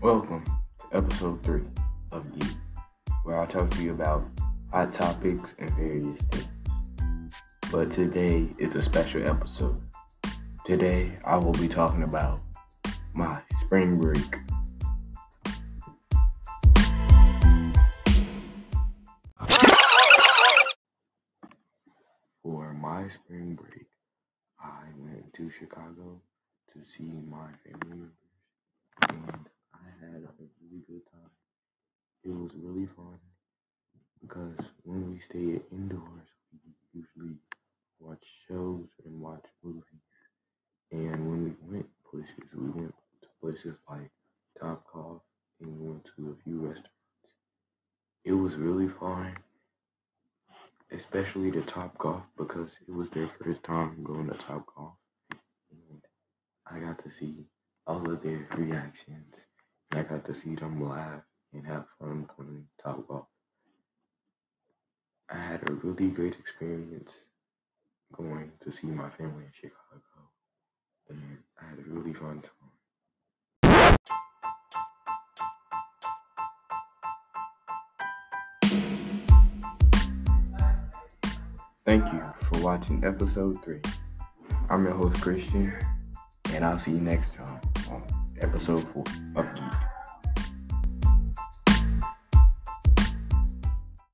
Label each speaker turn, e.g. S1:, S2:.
S1: Welcome to episode 3 of Geek, where I'll talk to you about hot topics and various things. But today is a special episode. Today I will be talking about my spring break. For my spring break, I went to Chicago to see my family members I really good time. It was really fun because when we stayed indoors, we usually watch shows and watch movies. And when we went places, we went to places like Top Golf and we went to a few restaurants. It was really fun, especially the Top Golf because it was their first time going to Top Golf. And I got to see all of their reactions I got to see them laugh and have fun playing Top Golf. I had a really great experience going to see my family in Chicago, and I had a really fun time. Thank you for watching episode 3. I'm your host, Christian, and I'll see you next time on episode 4 of Geek.